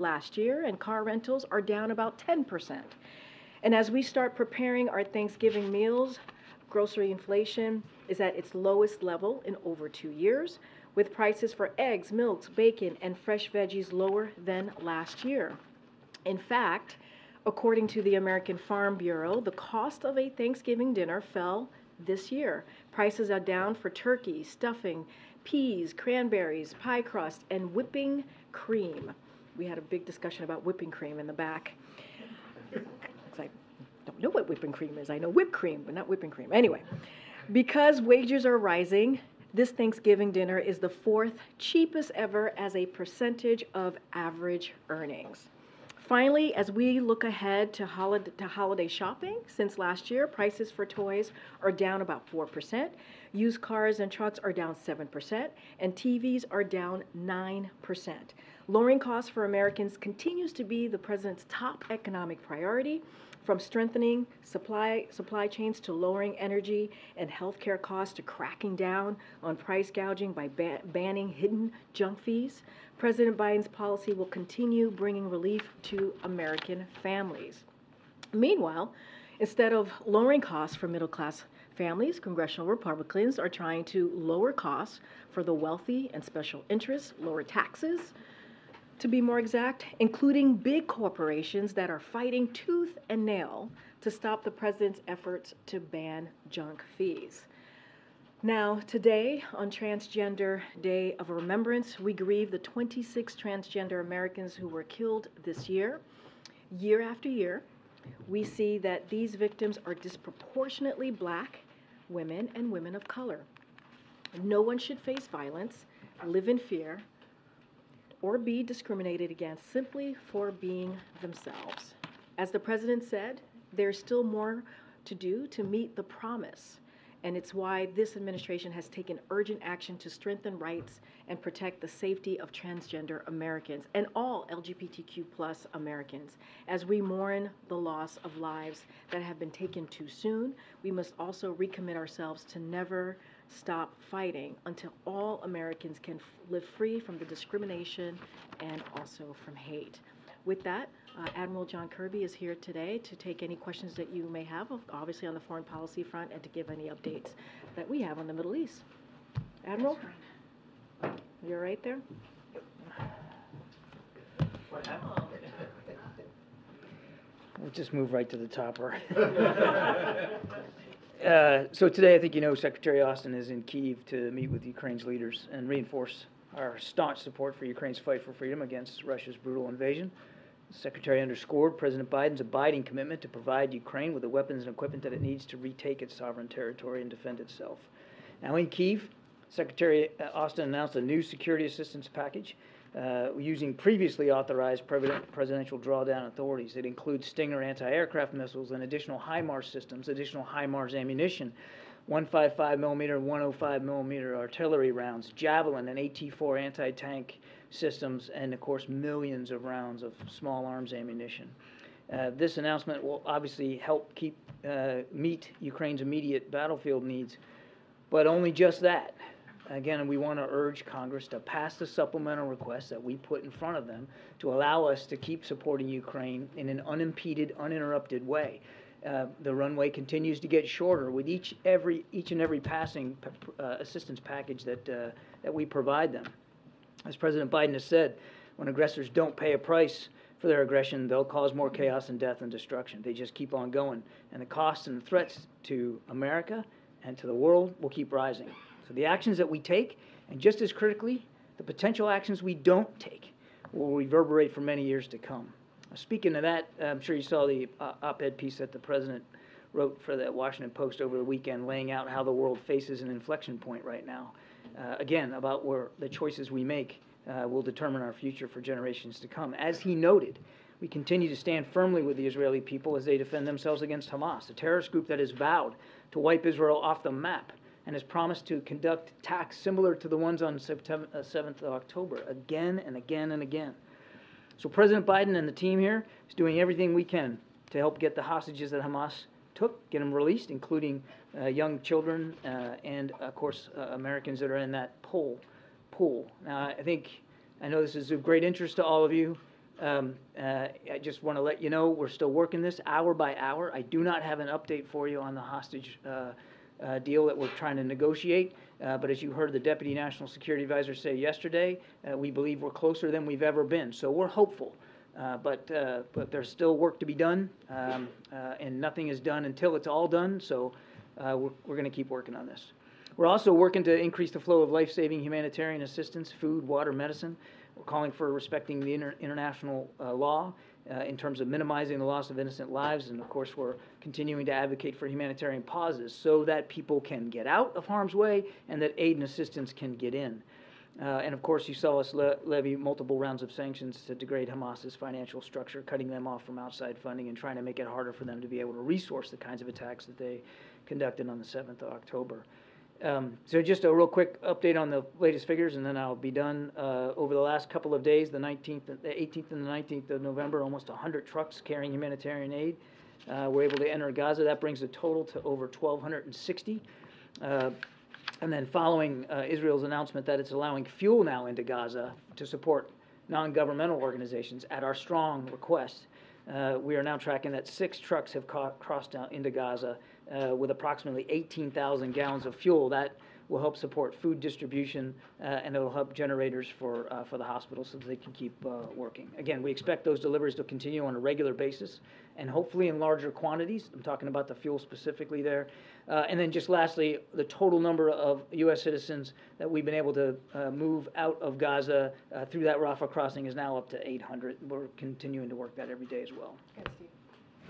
last year, and car rentals are down about 10%. And as we start preparing our Thanksgiving meals, grocery inflation is at its lowest level in over two years, with prices for eggs, milks, bacon, and fresh veggies lower than last year. In fact, according to the American Farm Bureau, the cost of a Thanksgiving dinner fell this year. Prices are down for turkey, stuffing, peas, cranberries, pie crust, and whipping cream. We had a big discussion about whipping cream in the back. I don't know what whipping cream is. I know whipped cream, but not whipping cream. Anyway, because wages are rising, this Thanksgiving dinner is the fourth cheapest ever as a percentage of average earnings. Finally, as we look ahead to holiday shopping, since last year, prices for toys are down about 4%, used cars and trucks are down 7%, and TVs are down 9%. Lowering costs for Americans continues to be the president's top economic priority, from strengthening supply, supply chains to lowering energy and healthcare costs to cracking down on price gouging by ba- banning hidden junk fees. President Biden's policy will continue bringing relief to American families. Meanwhile, instead of lowering costs for middle class families, congressional Republicans are trying to lower costs for the wealthy and special interests, lower taxes, to be more exact, including big corporations that are fighting tooth and nail to stop the president's efforts to ban junk fees. Now, today, on Transgender Day of Remembrance, we grieve the 26 transgender Americans who were killed this year. Year after year, we see that these victims are disproportionately black women and women of color. No one should face violence, live in fear, or be discriminated against simply for being themselves. As the president said, there's still more to do to meet the promise. And it's why this administration has taken urgent action to strengthen rights and protect the safety of transgender Americans and all LGBTQ plus Americans. As we mourn the loss of lives that have been taken too soon, we must also recommit ourselves to never stop fighting until all Americans can f- live free from the discrimination and also from hate. With that, uh, Admiral John Kirby is here today to take any questions that you may have, obviously on the foreign policy front, and to give any updates that we have on the Middle East. Admiral? You're right there? We'll just move right to the topper. Uh, So today, I think you know Secretary Austin is in Kyiv to meet with Ukraine's leaders and reinforce our staunch support for Ukraine's fight for freedom against Russia's brutal invasion. Secretary underscored President Biden's abiding commitment to provide Ukraine with the weapons and equipment that it needs to retake its sovereign territory and defend itself. Now in Kyiv, Secretary uh, Austin announced a new security assistance package uh, using previously authorized presidential drawdown authorities. It includes Stinger anti-aircraft missiles and additional HIMARS systems, additional HIMARS ammunition, 155 millimeter 105 millimeter artillery rounds, Javelin and AT-4 anti-tank systems, and of course millions of rounds of small arms ammunition. Uh, this announcement will obviously help keep uh, meet Ukraine's immediate battlefield needs, but only just that. Again, we want to urge Congress to pass the supplemental request that we put in front of them to allow us to keep supporting Ukraine in an unimpeded, uninterrupted way. Uh, the runway continues to get shorter with each every each and every passing uh, assistance package that uh, that we provide them. As President Biden has said, when aggressors don't pay a price for their aggression, they'll cause more chaos and death and destruction. They just keep on going, and the costs and the threats to America and to the world will keep rising. So the actions that we take, and just as critically, the potential actions we don't take, will reverberate for many years to come. Speaking of that, I'm sure you saw the uh, op-ed piece that the president wrote for the Washington Post over the weekend, laying out how the world faces an inflection point right now. Uh, again, about where the choices we make uh, will determine our future for generations to come. As he noted, we continue to stand firmly with the Israeli people as they defend themselves against Hamas, a terrorist group that has vowed to wipe Israel off the map and has promised to conduct attacks similar to the ones on September, uh, 7th of October again and again and again. So President Biden and the team here is doing everything we can to help get the hostages that Hamas took, get them released, including uh, young children uh, and, of course, uh, Americans that are in that pool. pool. Now, I think I know this is of great interest to all of you. Um, uh, I just want to let you know, we're still working this hour by hour. I do not have an update for you on the hostage uh, deal that we're trying to negotiate. Uh, But as you heard the Deputy National Security Advisor say yesterday, uh, we believe we're closer than we've ever been. So we're hopeful. Uh, But, uh, but there's still work to be done, um, uh, and nothing is done until it's all done. So we're, we're going to keep working on this. We're also working to increase the flow of life-saving humanitarian assistance, food, water, medicine. We're calling for respecting the inter- international law uh, in terms of minimizing the loss of innocent lives. And of course, we're continuing to advocate for humanitarian pauses so that people can get out of harm's way and that aid and assistance can get in. Uh, and of course, you saw us le- levy multiple rounds of sanctions to degrade Hamas's financial structure, cutting them off from outside funding and trying to make it harder for them to be able to resource the kinds of attacks that they conducted on the 7th of October. Um, so just a real quick update on the latest figures, and then I'll be done. Uh, over the last couple of days, the 19th, the 18th, and the 19th of November, almost 100 trucks carrying humanitarian aid uh, were able to enter Gaza. That brings the total to over 1,260. Uh, and then following uh, Israel's announcement that it's allowing fuel now into Gaza to support non-governmental organizations at our strong request, uh, we are now tracking that six trucks have ca- crossed into Gaza uh, with approximately 18,000 gallons of fuel. That will help support food distribution uh, and it'll help generators for, uh, for the hospital so that they can keep uh, working. Again, we expect those deliveries to continue on a regular basis and hopefully in larger quantities. I'm talking about the fuel specifically there. Uh, and then just lastly, the total number of U.S. citizens that we've been able to uh, move out of Gaza through that Rafah crossing is now up to 800. We're continuing to work that every day as well.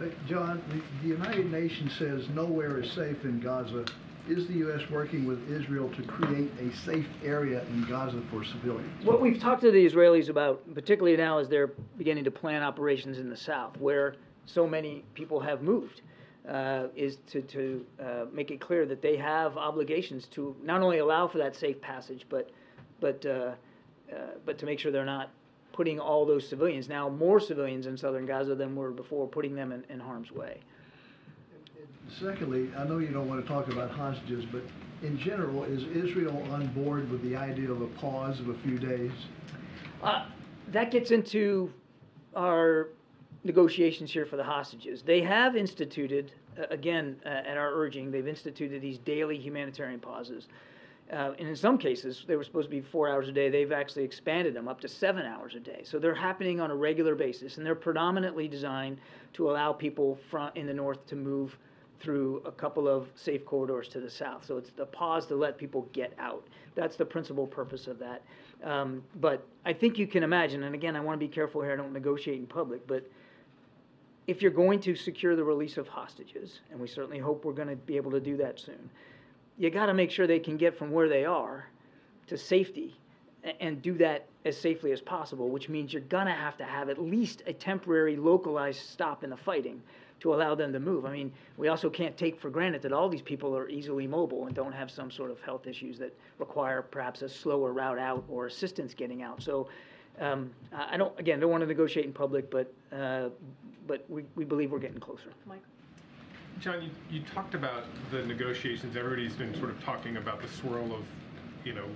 Uh, John, the, United Nations says nowhere is safe in Gaza. Is the U.S. working with Israel to create a safe area in Gaza for civilians? What we've talked to the Israelis about, particularly now as they're beginning to plan operations in the south, where so many people have moved, uh, is to, to uh, make it clear that they have obligations to not only allow for that safe passage, but, but, uh, uh, but to make sure they're not putting all those civilians, now more civilians in southern Gaza than were before, putting them in, in harm's way. Secondly, I know you don't want to talk about hostages, but in general, is Israel on board with the idea of a pause of a few days? Uh, that gets into our negotiations here for the hostages. They have instituted, uh, again, uh, at our urging, they've instituted these daily humanitarian pauses. Uh, and in some cases, they were supposed to be four hours a day. They've actually expanded them up to seven hours a day. So they're happening on a regular basis, and they're predominantly designed to allow people from in the north to move through a couple of safe corridors to the south. So it's the pause to let people get out. That's the principal purpose of that. Um, but I think you can imagine, and again, I want to be careful here. I don't negotiate in public, but if you're going to secure the release of hostages, and we certainly hope we're going to be able to do that soon, you got to make sure they can get from where they are to safety and do that as safely as possible, which means you're going to have to have at least a temporary localized stop in the fighting to allow them to move. I mean, we also can't take for granted that all these people are easily mobile and don't have some sort of health issues that require perhaps a slower route out or assistance getting out. So um, I don't, again, don't want to negotiate in public, but, uh, but we, we believe we're getting closer. Mike? John, you, you talked about the negotiations. Everybody's been sort of talking about the swirl of, you know,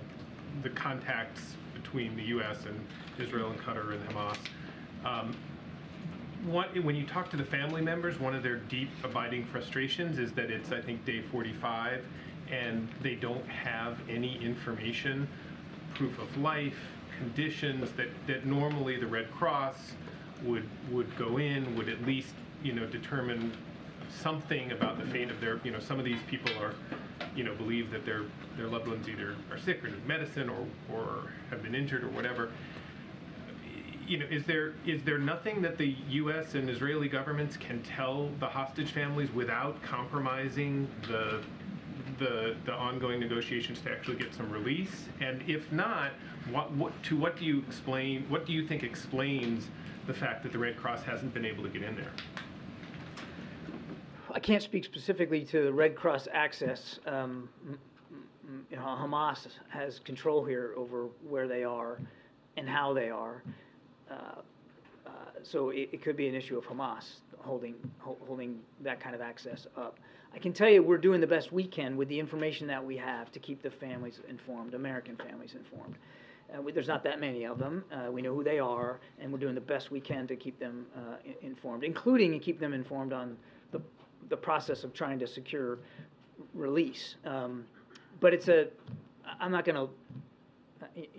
the contacts between the U.S. and Israel and Qatar and Hamas. Um, what, when you talk to the family members, one of their deep abiding frustrations is that it's, I think, day 45, and they don't have any information, proof of life, conditions that, that normally the Red Cross would would go in, would at least you know determine something about the fate of their you know some of these people are you know believe that their their loved ones either are sick or need medicine or or have been injured or whatever you know, is there is there nothing that the U.S. and Israeli governments can tell the hostage families without compromising the the the ongoing negotiations to actually get some release? And if not, what what to what do you explain? What do you think explains the fact that the Red Cross hasn't been able to get in there? I can't speak specifically to the Red Cross access. Um, you know, Hamas has control here over where they are and how they are. Uh, uh, so it, it could be an issue of Hamas holding ho- holding that kind of access up. I can tell you we're doing the best we can with the information that we have to keep the families informed, American families informed. Uh, we, there's not that many of them. Uh, we know who they are, and we're doing the best we can to keep them uh, informed, including and keep them informed on the, the process of trying to secure release. Um, but it's a, I'm not going to,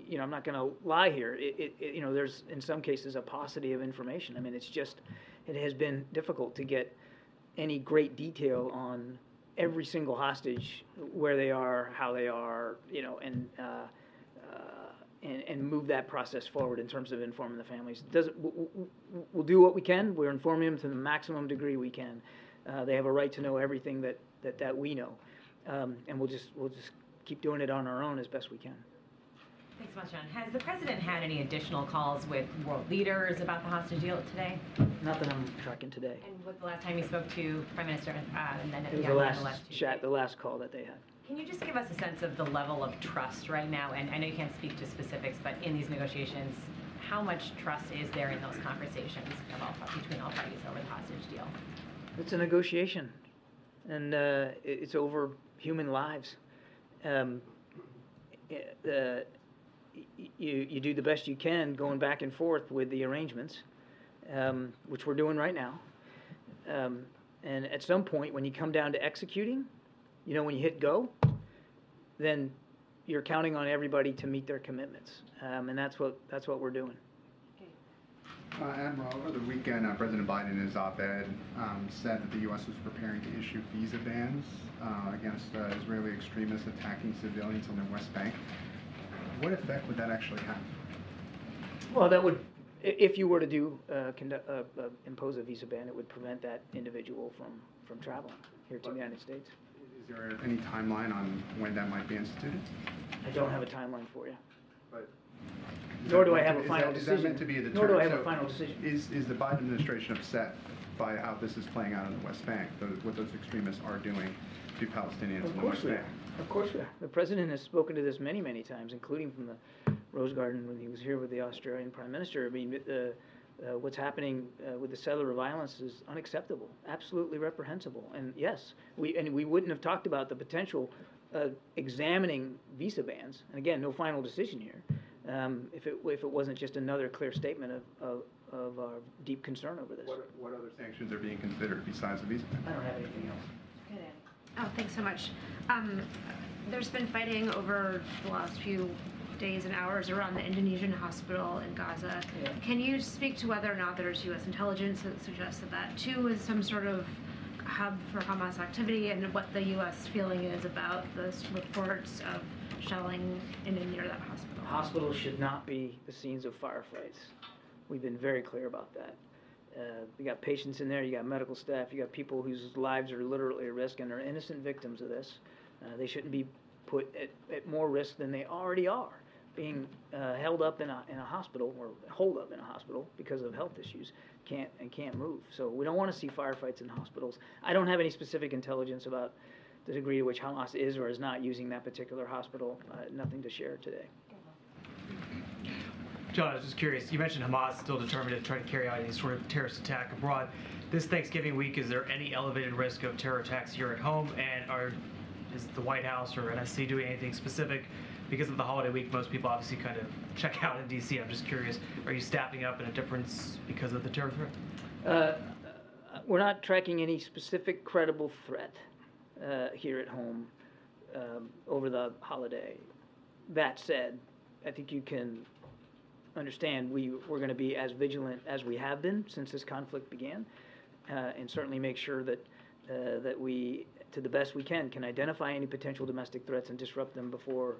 you know, I'm not going to lie here. It, it, you know, there's in some cases a paucity of information. I mean, it's just, it has been difficult to get any great detail on every single hostage, where they are, how they are, you know, and uh, uh, and, and move that process forward in terms of informing the families. Doesn't w- w- w- we'll do what we can. We're informing them to the maximum degree we can. Uh, they have a right to know everything that that, that we know, um, and we'll just we'll just keep doing it on our own as best we can. Thanks so much, John. Has the president had any additional calls with world leaders about the hostage deal today? Not that I'm tracking today. And was the last time you spoke to Prime Minister uh, Netanyahu? It was the last Tuesday? chat, the last call that they had. Can you just give us a sense of the level of trust right now? And I know you can't speak to specifics, but in these negotiations, how much trust is there in those conversations of all, between all parties over the hostage deal? It's a negotiation, and uh, it's over human lives. Um, uh, you you do the best you can going back and forth with the arrangements, um, which we're doing right now. Um, and at some point, when you come down to executing, you know, when you hit go, then you're counting on everybody to meet their commitments, um, and that's what that's what we're doing. Uh, Admiral, over the weekend, uh, President Biden in his op-ed um, said that the U.S. was preparing to issue visa bans uh, against uh, Israeli extremists attacking civilians on the West Bank. What effect would that actually have? Well, that would, if you were to do, uh, conduct, uh, uh, impose a visa ban, it would prevent that individual from, from traveling here to the United States. Is there any timeline on when that might be instituted? I don't have a timeline for you. But Nor do I have a that- final Is that decision. meant to be a deterrent? Nor do I have a So final decision. Is, is the Biden administration upset by how this is playing out in the West Bank, those- what those extremists are doing to Palestinians Of in the course West we Bank? are. Of course we are. The president has spoken to this many, many times, including from the Rose Garden when he was here with the Australian Prime Minister. I mean, uh, uh, what's happening uh, with the settler violence is unacceptable, absolutely reprehensible. And yes, we and we wouldn't have talked about the potential of examining visa bans. And again, no final decision here. Um, if it if it wasn't just another clear statement of of, of our deep concern over this. What, what other sanctions are being considered besides the visa? I don't have anything else. Oh, thanks so much. Um, there's been fighting over the last few days and hours around the Indonesian hospital in Gaza. Yeah. Can you speak to whether or not there's U.S. intelligence that suggests that that too is some sort of hub for Hamas activity and what the U.S. feeling is about the reports of shelling in and near that hospital? Hospitals should not be the scenes of firefights. We've been very clear about that. Uh, you got patients in there, you got medical staff, you got people whose lives are literally at risk and are innocent victims of this. Uh, they shouldn't be put at, at more risk than they already are, being uh, held up in a, in a hospital or holed up in a hospital because of health issues, can't and can't move. So we don't want to see firefights in hospitals. I don't have any specific intelligence about the degree to which Hamas is or is not using that particular hospital. Uh, nothing to share today. John, I was just curious. You mentioned Hamas still determined to try to carry out any sort of terrorist attack abroad. This Thanksgiving week, is there any elevated risk of terror attacks here at home? And are is the White House or NSC doing anything specific? Because of the holiday week, most people obviously kind of check out in D.C. I'm just curious. Are you staffing up in a difference because of the terror threat? Uh, we're not tracking any specific credible threat uh, here at home um, over the holiday. That said, I think you can understand we, we're going to be as vigilant as we have been since this conflict began, uh, and certainly make sure that uh, that we, to the best we can, can identify any potential domestic threats and disrupt them before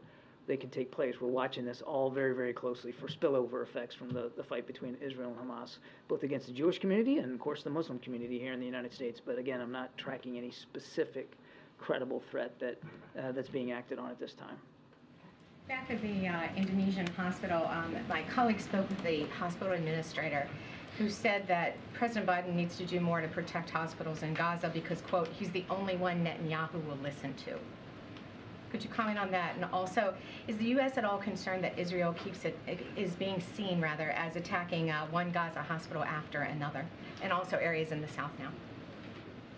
they can take place. We're watching this all very, very closely for spillover effects from the, the fight between Israel and Hamas, both against the Jewish community and, of course, the Muslim community here in the United States. But again, I'm not tracking any specific credible threat that uh, that's being acted on at this time. Back at the uh, Indonesian hospital, um, my colleague spoke with the hospital administrator who said that President Biden needs to do more to protect hospitals in Gaza because, quote, he's the only one Netanyahu will listen to. Could you comment on that? And also, is the U.S. at all concerned that Israel keeps it, is being seen, rather, as attacking uh, one Gaza hospital after another, and also areas in the south now?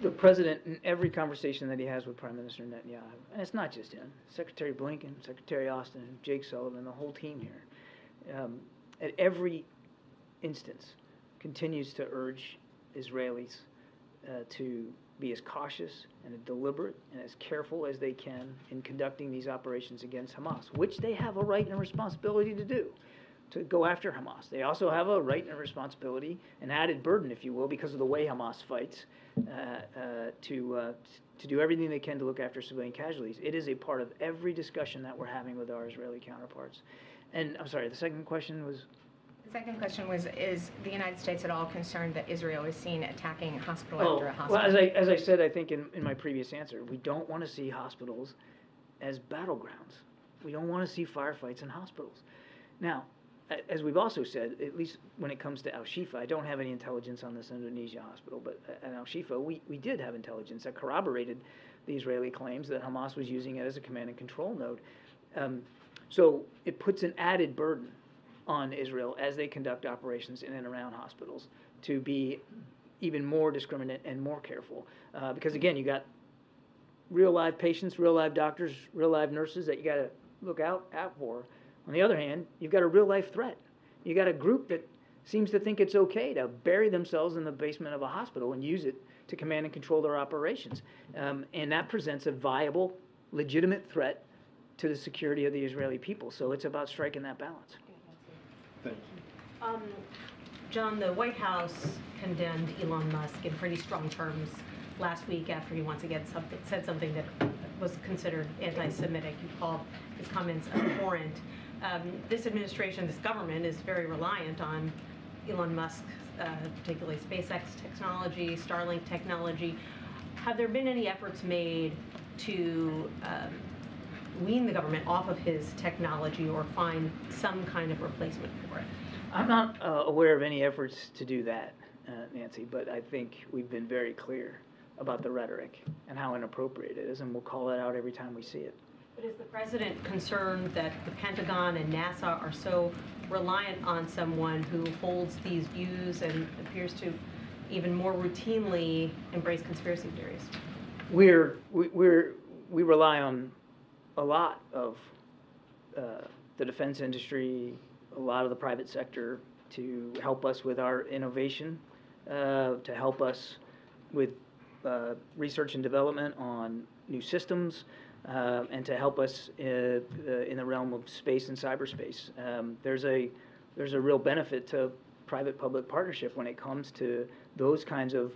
The president in every conversation that he has with Prime Minister Netanyahu, and it's not just him, Secretary Blinken, Secretary Austin, Jake Sullivan, the whole team here, um, at every instance, continues to urge Israelis uh, to be as cautious and as deliberate and as careful as they can in conducting these operations against Hamas, which they have a right and a responsibility to do, to go after Hamas. They also have a right and a responsibility, an added burden, if you will, because of the way Hamas fights, uh, uh, to uh, to do everything they can to look after civilian casualties. It is a part of every discussion that we're having with our Israeli counterparts. And I'm sorry, the second question was. The second question was, is the United States at all concerned that Israel is seen attacking hospital Oh, after a hospital? well, as? I, as I said, I think in, in my previous answer, we don't want to see hospitals as battlegrounds. We don't want to see firefights in hospitals. Now, as we've also said, at least when it comes to Al Shifa, I don't have any intelligence on this Indonesia hospital, but at Al Shifa, we, we did have intelligence that corroborated the Israeli claims that Hamas was using it as a command and control node. Um, so it puts an added burden on Israel as they conduct operations in and around hospitals to be even more discriminate and more careful. Uh, because again, you got real live patients, real live doctors, real live nurses that you got to look out, out for. On the other hand, you've got a real life threat. You've got a group that seems to think it's okay to bury themselves in the basement of a hospital and use it to command and control their operations. Um, and that presents a viable, legitimate threat to the security of the Israeli people. So it's about striking that balance. Thank you. Um, John, the White House condemned Elon Musk in pretty strong terms last week after he once again something, said something that was considered anti-Semitic. He called his comments abhorrent. Um, this administration, this government, is very reliant on Elon Musk, uh, particularly SpaceX technology, Starlink technology. Have there been any efforts made to um, wean the government off of his technology or find some kind of replacement for it? I'm not uh, aware of any efforts to do that, uh, Nancy, but I think we've been very clear about the rhetoric and how inappropriate it is, and we'll call it out every time we see it. But is the president concerned that the Pentagon and NASA are so reliant on someone who holds these views and appears to even more routinely embrace conspiracy theories? We're, we- we're, we rely on a lot of uh, the defense industry, a lot of the private sector to help us with our innovation, uh, to help us with uh, research and development on new systems, uh, and to help us uh, uh, in the realm of space and cyberspace. Um, there's a there's a real benefit to private-public partnership when it comes to those kinds of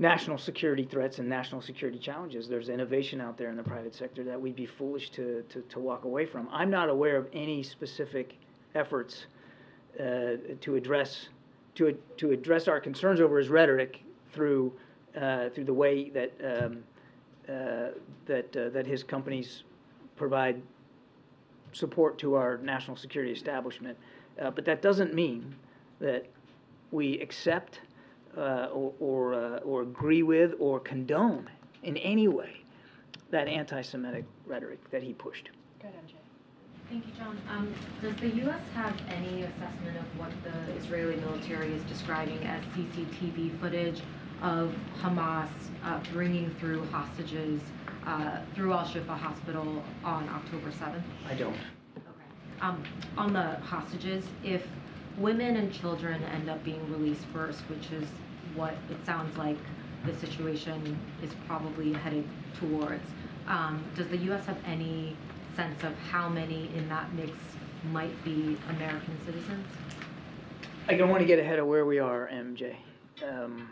national security threats and national security challenges. There's innovation out there in the private sector that we'd be foolish to, to, to walk away from. I'm not aware of any specific efforts uh, to address to, to address our concerns over his rhetoric through uh, through the way that um, that uh, that his companies provide support to our national security establishment. Uh, but that doesn't mean that we accept uh, or or, uh, or agree with or condone in any way that anti-Semitic rhetoric that he pushed. Thank you, John. Um, does the U.S. have any assessment of what the Israeli military is describing as CCTV footage of Hamas uh, bringing through hostages uh, through Al Shifa Hospital on October 7th? I don't. Um, on the hostages, if women and children end up being released first, which is what it sounds like the situation is probably headed towards, um, does the U.S. have any sense of how many in that mix might be American citizens? I don't want to get ahead of where we are, MJ. Um,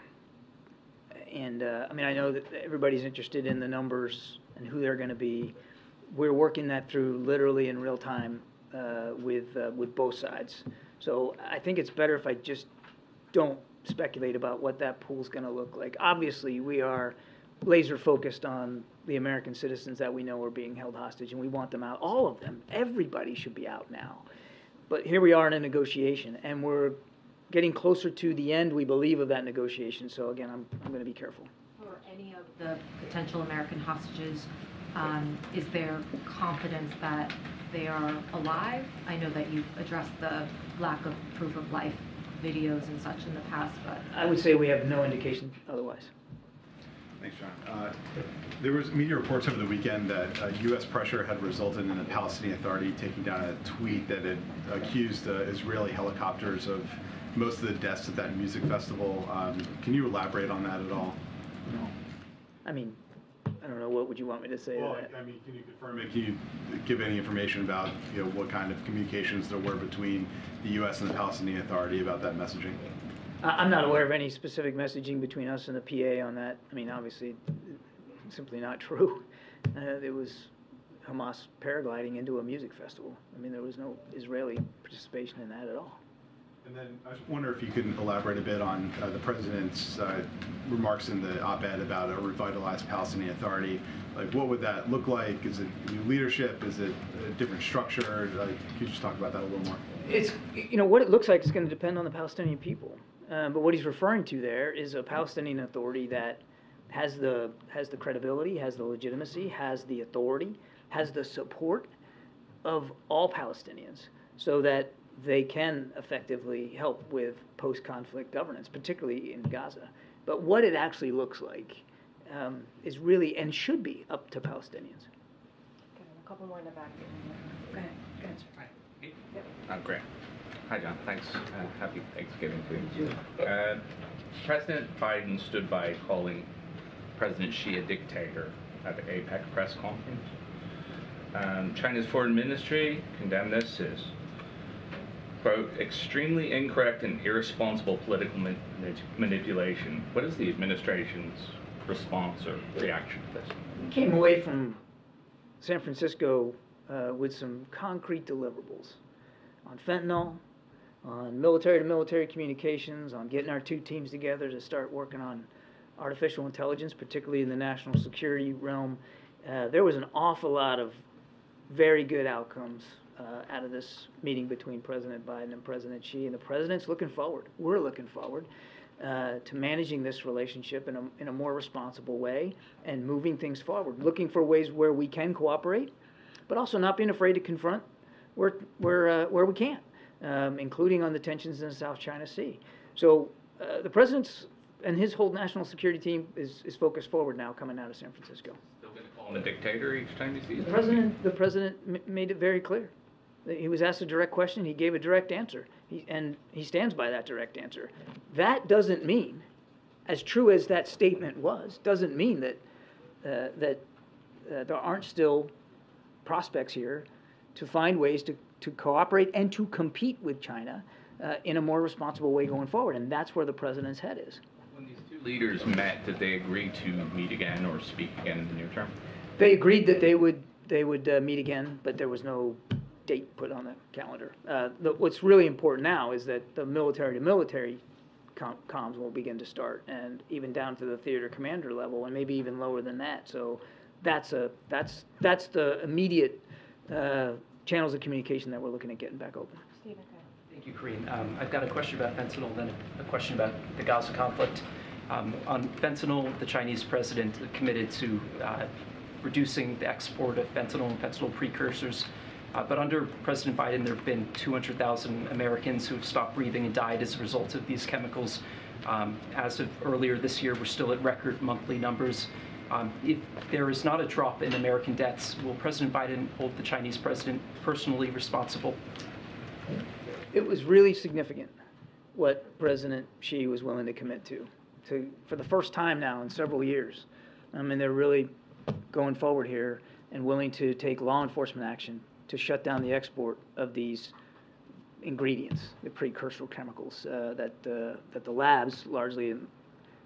and uh, I mean, I know that everybody's interested in the numbers and who they're going to be. We're working that through literally in real time uh, with uh, with both sides. So I think it's better if I just don't speculate about what that pool's going to look like. Obviously, we are laser focused on the American citizens that we know are being held hostage, and we want them out. All of them. Everybody should be out now. But here we are in a negotiation, and we're getting closer to the end, we believe, of that negotiation. So again, I'm, I'm going to be careful. For any of the potential American hostages, um, is there confidence that they are alive? I know that you've addressed the lack of proof of life videos and such in the past, but I would say we have no indication otherwise. Thanks, John. Uh, There was media reports over the weekend that uh, U.S. pressure had resulted in the Palestinian Authority taking down a tweet that had accused uh, Israeli helicopters of most of the deaths at that music festival. Um, Can you elaborate on that at all? I mean, I don't know, what would you want me to say to Well, that? I mean, can you confirm it? Can you give any information about, you know, what kind of communications there were between the U.S. and the Palestinian Authority about that messaging? I- I'm not aware of any specific messaging between us and the PA on that. I mean, obviously, simply not true. Uh, There was Hamas paragliding into a music festival. I mean, there was no Israeli participation in that at all. And then I just wonder if you can elaborate a bit on uh, the president's uh, remarks in the op-ed about a revitalized Palestinian Authority. Like, what would that look like? Is it new leadership? Is it a different structure? Like, could you just talk about that a little more? It's, you know, what it looks like is going to depend on the Palestinian people. Um, but what he's referring to there is a Palestinian authority that has the has the credibility, has the legitimacy, has the authority, has the support of all Palestinians, so that they can effectively help with post-conflict governance, particularly in Gaza. But what it actually looks like um, is really and should be up to Palestinians. Okay, A couple more in the back. Go ahead, go ahead. Oh, great. Hi, John. Thanks. Uh, happy Thanksgiving to you. Uh, President Biden stood by calling President Xi a dictator at the APEC press conference. Um, China's foreign ministry condemned this as, quote, extremely incorrect and irresponsible political ma- manipulation. What is the administration's response or reaction to this? We came away from San Francisco uh, with some concrete deliverables on fentanyl, on military to military communications, on getting our two teams together to start working on artificial intelligence, particularly in the national security realm. Uh, there was an awful lot of very good outcomes uh, out of this meeting between President Biden and President Xi, and the president's looking forward. We're looking forward uh, to managing this relationship in a, in a more responsible way and moving things forward, looking for ways where we can cooperate, but also not being afraid to confront where, where, uh, where we can, um, including on the tensions in the South China Sea. So uh, the president's and his whole national security team is, is focused forward now coming out of San Francisco. Still going to call him a dictator each time you see The president, the president m- made it very clear. He was asked a direct question, he gave a direct answer, he, and he stands by that direct answer. That doesn't mean, as true as that statement was, doesn't mean that uh, that uh, there aren't still prospects here to find ways to, to cooperate and to compete with China uh, in a more responsible way going forward, and that's where the president's head is. When these two leaders met, did they agree to meet again or speak again in the near term? They agreed that they would they would uh, meet again, but there was no date put on the calendar. Uh, the, what's really important now is that the military to military com- comms will begin to start, and even down to the theater commander level, and maybe even lower than that. So that's a that's that's the immediate uh, channels of communication that we're looking at getting back open. Stephen, Thank you, Karine. Um, I've got a question about fentanyl, then a question about the Gaza conflict. Um, on fentanyl, the Chinese president committed to uh, reducing the export of fentanyl and fentanyl precursors. Uh, but under President Biden, there have been 200,000 Americans who have stopped breathing and died as a result of these chemicals. Um, as of earlier this year, we're still at record monthly numbers. Um, if there is not a drop in American deaths, will President Biden hold the Chinese president personally responsible? It was really significant what President Xi was willing to commit to, to for the first time now in several years. I mean, they're really going forward here and willing to take law enforcement action to shut down the export of these ingredients, the precursor chemicals uh, that uh, that the labs, largely in,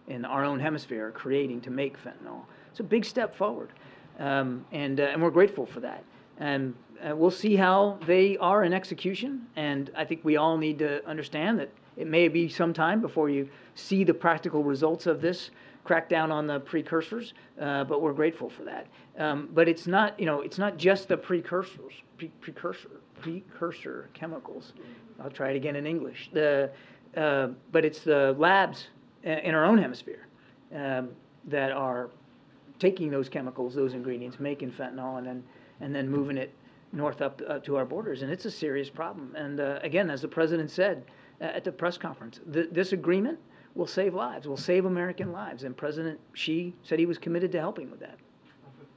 in our own hemisphere, are creating to make fentanyl. It's a big step forward, um, and uh, and we're grateful for that. And uh, we'll see how they are in execution. And I think we all need to understand that it may be some time before you see the practical results of this crackdown on the precursors. Uh, but we're grateful for that. Um, but it's not, you know, it's not just the precursors, pre- precursor, precursor chemicals. I'll try it again in English. The, uh, but it's the labs in our own hemisphere um, that are taking those chemicals, those ingredients, making fentanyl, and then and then moving it north up uh, to our borders, and it's a serious problem. And uh, again, as the president said uh, at the press conference, th- this agreement will save lives, will save American lives. And President Xi said he was committed to helping with that.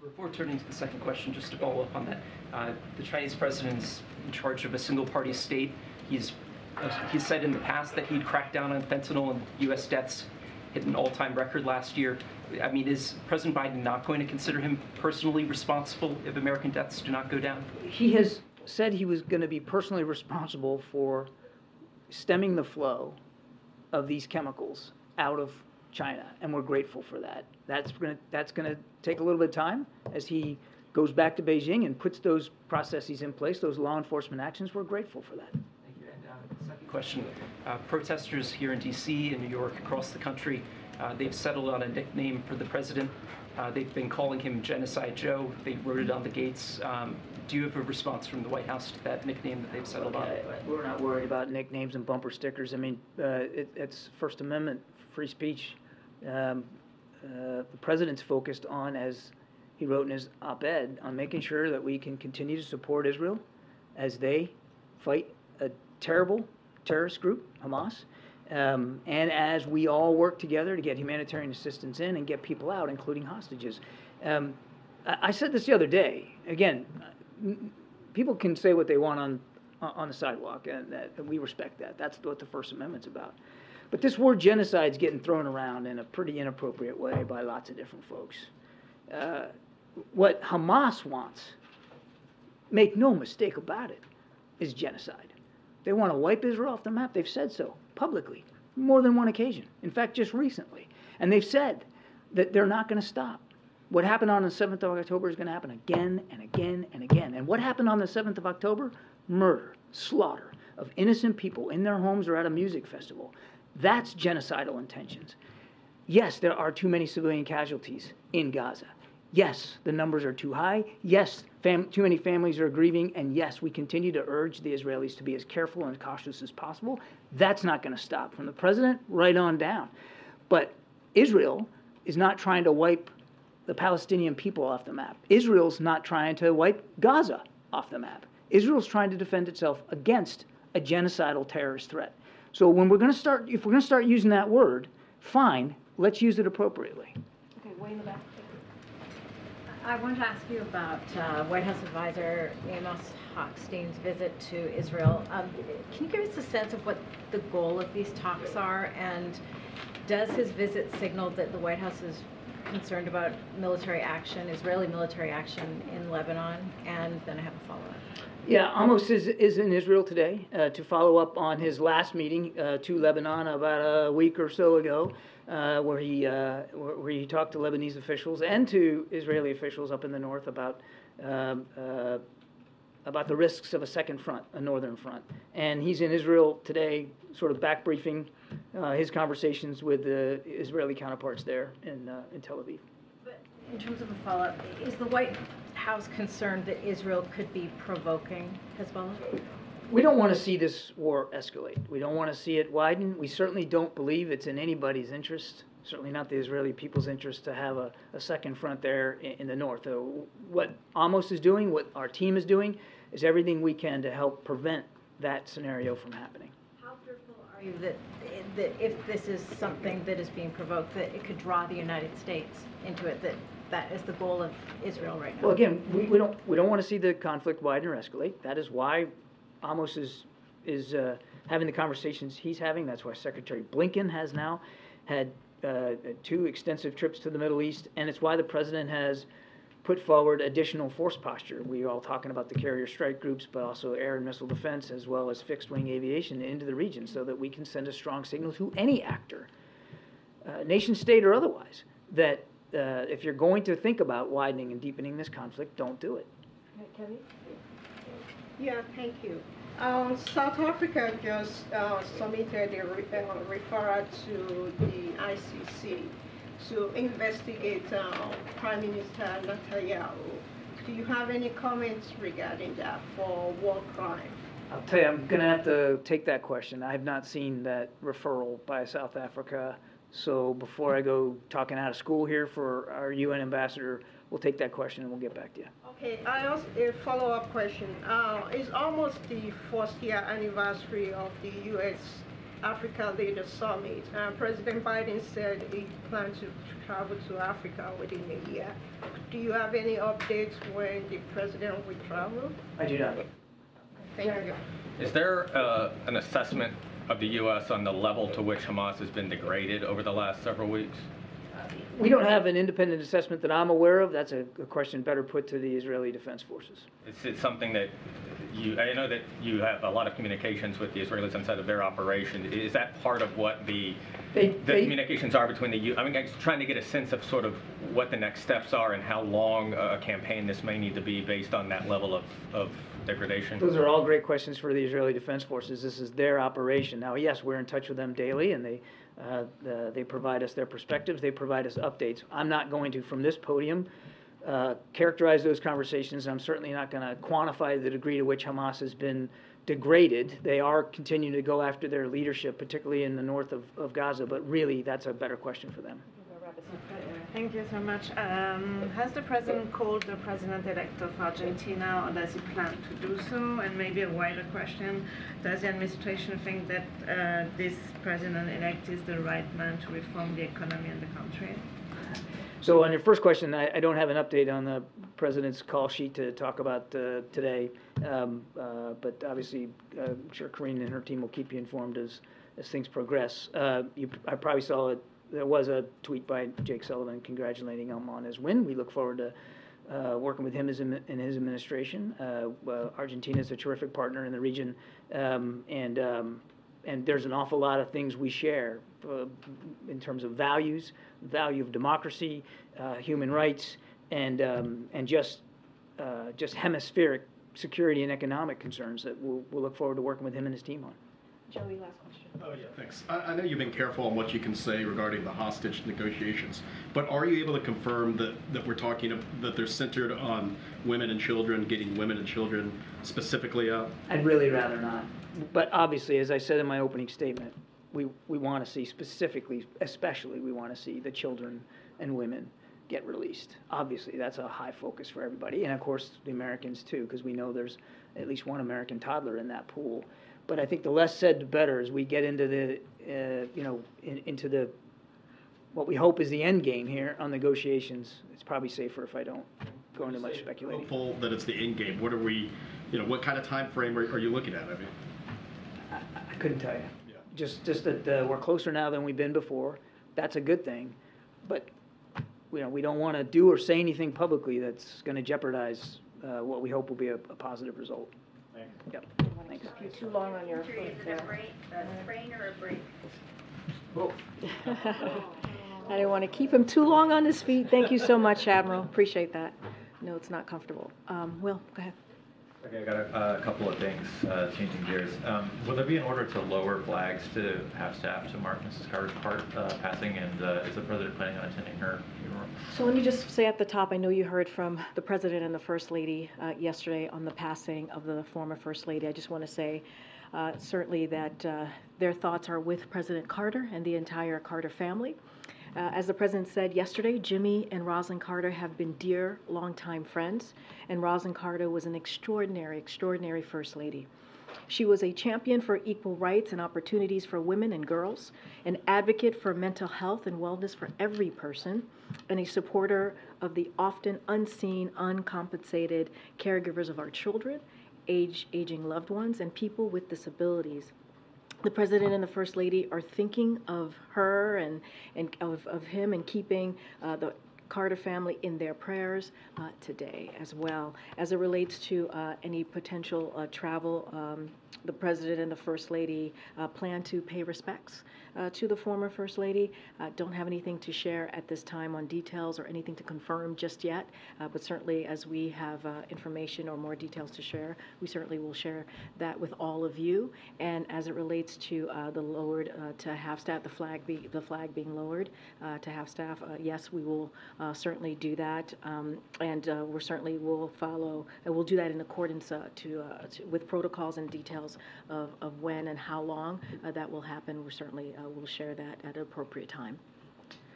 Before turning to the second question, just to follow up on that, uh, the Chinese president is in charge of a single-party state. He's uh, he's said in the past that he'd crack down on fentanyl and U.S. deaths hit an all-time record last year. I mean, is President Biden not going to consider him personally responsible if American deaths do not go down? He has said he was going to be personally responsible for stemming the flow of these chemicals out of China, and we're grateful for that. That's going to that's to take a little bit of time as he goes back to Beijing and puts those processes in place, those law enforcement actions. We're grateful for that. Thank you. And uh, second question: uh, Protesters here in D.C. and New York, across the country, uh, they've settled on a nickname for the president. Uh, they've been calling him Genocide Joe. They wrote it on the gates. Um, do you have a response from the White House to that nickname that they've settled on? We're not worried about nicknames and bumper stickers. I mean, uh, it, it's First Amendment, free speech. Um, uh, the president's focused on, as he wrote in his op-ed, on making sure that we can continue to support Israel as they fight a terrible terrorist group, Hamas, um, and as we all work together to get humanitarian assistance in and get people out, including hostages. Um, I, I said this the other day. Again, people can say what they want on on the sidewalk, and that, and we respect that. That's what the First Amendment's about. But this word genocide is getting thrown around in a pretty inappropriate way by lots of different folks. Uh, what Hamas wants, make no mistake about it, is genocide. They want to wipe Israel off the map. They've said so publicly, more than one occasion. In fact, just recently. And they've said that they're not going to stop. What happened on the 7th of October is going to happen again and again and again. And what happened on the 7th of October? Murder, slaughter of innocent people in their homes or at a music festival. That's genocidal intentions. Yes, there are too many civilian casualties in Gaza. Yes, the numbers are too high. Yes, fam- too many families are grieving. And yes, we continue to urge the Israelis to be as careful and cautious as possible. That's not going to stop from the president right on down. But Israel is not trying to wipe the Palestinian people off the map. Israel's not trying to wipe Gaza off the map. Israel's trying to defend itself against a genocidal terrorist threat. So when we're going to start, if we're going to start using that word, fine, let's use it appropriately. Okay, way in the back. I wanted to ask you about uh, White House advisor Amos Hochstein's visit to Israel. Um, can you give us a sense of what the goal of these talks are? And does his visit signal that the White House is concerned about military action, Israeli military action in Lebanon? And then I have a follow-up. Yeah, Amos is, is in Israel today uh, to follow up on his last meeting uh, to Lebanon about a week or so ago, uh, where he uh, where, he talked to Lebanese officials and to Israeli officials up in the north about um, uh, about the risks of a second front, a northern front. And he's in Israel today, sort of back briefing uh, his conversations with the Israeli counterparts there in in Tel Aviv. In terms of a follow-up, is the White House concerned that Israel could be provoking Hezbollah? We don't want to see this war escalate. We don't want to see it widen. We certainly don't believe it's in anybody's interest, certainly not the Israeli people's interest, to have a, a second front there in, in the north. Uh, what Amos is doing, what our team is doing, is everything we can to help prevent that scenario from happening. How fearful are you that, that if this is something that is being provoked, that it could draw the United States into it, that that is the goal of Israel right now? Well, again, we, we don't we don't want to see the conflict widen or escalate. That is why Amos is is uh, having the conversations he's having. That's why Secretary Blinken has now had uh, two extensive trips to the Middle East, and it's why the president has put forward additional force posture. We are all talking about the carrier strike groups, but also air and missile defense, as well as fixed wing aviation into the region, so that we can send a strong signal to any actor, uh, nation state or otherwise, that uh, if you're going to think about widening and deepening this conflict, don't do it. Kevin? Yeah, thank you. Um, South Africa just uh, submitted a re- uh, referral to the ICC to investigate uh, Prime Minister Netanyahu. Do you have any comments regarding that for war crime? I'll tell you, I'm going to have to take that question. I have not seen that referral by South Africa. So before I go talking out of school here for our UN ambassador, we'll take that question and we'll get back to you. Okay, I also a follow-up question. Uh, it's almost the first year anniversary of the U.S. Africa Leaders Summit. Uh, President Biden said he plans to travel to Africa within a year. Do you have any updates when the president will travel? I do not. Thank you. Is there uh, an assessment of the U.S. on the level to which Hamas has been degraded over the last several weeks? We don't have an independent assessment that I'm aware of. That's a, a question better put to the Israeli Defense Forces. It's, it's something that you, I know that you have a lot of communications with the Israelis inside of their operation. Is that part of what the, They- the they- communications are between the, U- I mean, I'm just trying to get a sense of sort of what the next steps are and how long a a campaign this may need to be based on that level of, of degradation? Those are all great questions for the Israeli Defense Forces. This is their operation. Now, yes, we're in touch with them daily, and they, uh, uh, they provide us their perspectives, they provide us updates. I'm not going to, from this podium, uh, characterize those conversations, I'm certainly not going to quantify the degree to which Hamas has been degraded. They are continuing to go after their leadership, particularly in the north of, of Gaza, but really, that's a better question for them. Thank you so much. Um, has the president called the president-elect of Argentina, or does he plan to do so? And maybe a wider question: Does the administration think that uh, this president-elect is the right man to reform the economy and the country? So on your first question, I, I don't have an update on the president's call sheet to talk about uh, today. Um, uh, but obviously, uh, I'm sure Karine and her team will keep you informed as, as things progress. Uh, you, I probably saw it, there was a tweet by Jake Sullivan congratulating him on his win. We look forward to uh, working with him in, his administration. Uh, well, Argentina is a terrific partner in the region, um, and um, and there's an awful lot of things we share uh, in terms of values, value of democracy, uh, human rights, and um, and just uh, just hemispheric security and economic concerns that we'll, we'll look forward to working with him and his team on. Joey, last question. Oh, yeah, thanks. I, I know you've been careful on what you can say regarding the hostage negotiations, but are you able to confirm that, that we're talking, of- that they're centered on women and children, getting women and children specifically out? I'd really rather not. But obviously, as I said in my opening statement, we, we want to see specifically, especially, we want to see the children and women get released. Obviously, that's a high focus for everybody, and of course, the Americans too, because we know there's at least one American toddler in that pool. But I think the less said, the better as we get into the, uh, you know, in, into the, what we hope is the end game here on negotiations. It's probably safer if I don't go into much speculating. Hopeful that it's the end game. What are we, you know, what kind of time frame are, are you looking at? I mean, I couldn't tell you. Yeah. Just, just that uh, we're closer now than we've been before. That's a good thing. But, you know, we don't want to do or say anything publicly that's going to jeopardize uh, what we hope will be a, a positive result. Yep. You're too long on your foot there. A sprain or a break? I didn't want to keep him too long on his feet. Thank you so much, Admiral. Appreciate that. No, it's not comfortable. Um, Will, go ahead. Okay, I got a, a couple of things, uh, changing gears. Um, will there be an order to lower flags to have staff to mark Mrs. Carter's part, uh, passing, and, uh, is the president planning on attending her funeral? So let me just say at the top, I know you heard from the President and the First Lady uh, yesterday on the passing of the former First Lady. I just want to say uh, certainly that uh, their thoughts are with President Carter and the entire Carter family. Uh, As the President said yesterday, Jimmy and Rosalynn Carter have been dear, longtime friends, and Rosalynn Carter was an extraordinary, extraordinary First Lady. She was a champion for equal rights and opportunities for women and girls, an advocate for mental health and wellness for every person, and a supporter of the often unseen, uncompensated caregivers of our children, age, aging loved ones, and people with disabilities. The President and the First Lady are thinking of her and, and of, of him and keeping uh, the Carter family in their prayers uh, today as well. As it relates to uh, any potential uh, travel, um, the President and the First Lady uh, plan to pay respects to the former First Lady. Uh, Don't have anything to share at this time on details or anything to confirm just yet, uh, but certainly as we have uh, information or more details to share, we certainly will share that with all of you. And as it relates to uh, the lowered uh, to half staff, the flag be, the flag being lowered uh, to half staff, uh, yes, we will uh, certainly do that, um, and uh, we're certainly will follow. And we'll do that in accordance uh, to, uh, to with protocols and details of, of when and how long uh, that will happen. We're certainly uh, will share that at an appropriate time.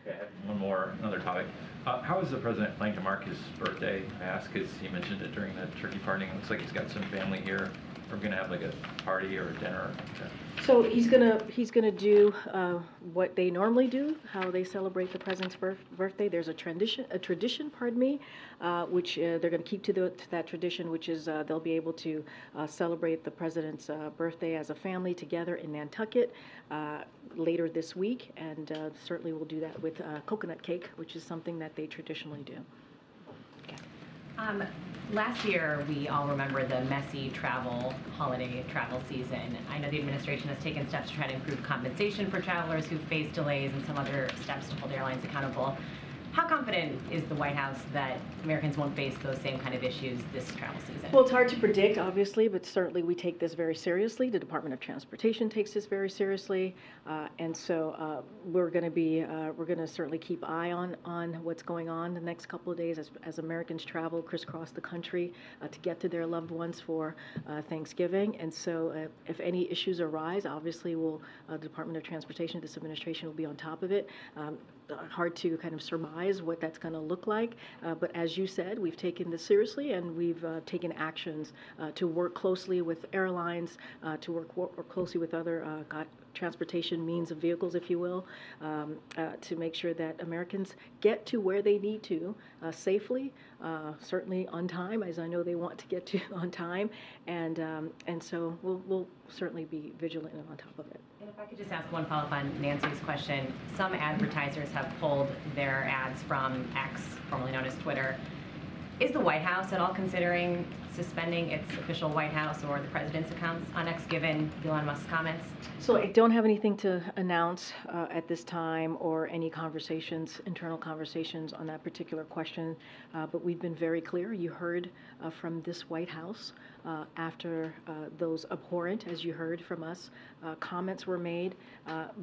Okay, one more, another topic. Uh, how is the president planning to mark his birthday? I ask because he mentioned it during the turkey party. It looks like he's got some family here. Going to have like a party or a dinner? So he's gonna, he's gonna do uh, what they normally do, how they celebrate the president's birth, birthday. There's a tradition, a tradition, pardon me, uh, which uh, they're gonna keep to, that tradition, which is they'll be able to celebrate the president's birthday as a family together in Nantucket later this week, and certainly we'll do that with coconut cake, which is something that they traditionally do. Um, last year, we all remember the messy travel, holiday travel season. I know the administration has taken steps to try to improve compensation for travelers who face delays and some other steps to hold airlines accountable. How confident is the White House that Americans won't face those same kind of issues this travel season? Well, it's hard to predict, obviously, but certainly we take this very seriously. The Department of Transportation takes this very seriously, uh, and so uh, we're going to be uh, we're going to certainly keep eye on on what's going on the next couple of days as, as Americans travel crisscross the country uh, to get to their loved ones for uh, Thanksgiving. And so, uh, if any issues arise, obviously, we'll the Department of Transportation, this administration will be on top of it. Um, hard to kind of surmise what that's going to look like, uh, but as you said, we've taken this seriously and we've uh, taken actions uh, to work closely with airlines, uh, to work, work closely with other uh, transportation means of vehicles, if you will, um, uh, to make sure that Americans get to where they need to uh, safely, uh, certainly on time, as I know they want to get to on time, and um, and so we'll we'll certainly be vigilant and on top of it. And if I could just ask one follow-up on Nancy's question. Some advertisers have pulled their ads from X, formerly known as Twitter. Is the White House at all considering suspending its official White House or the president's accounts on X, given Elon Musk's comments? So I don't have anything to announce uh, at this time or any conversations, internal conversations on that particular question, uh, but we've been very clear. You heard uh, from this White House uh, after uh, those abhorrent, as you heard from us, uh, comments were made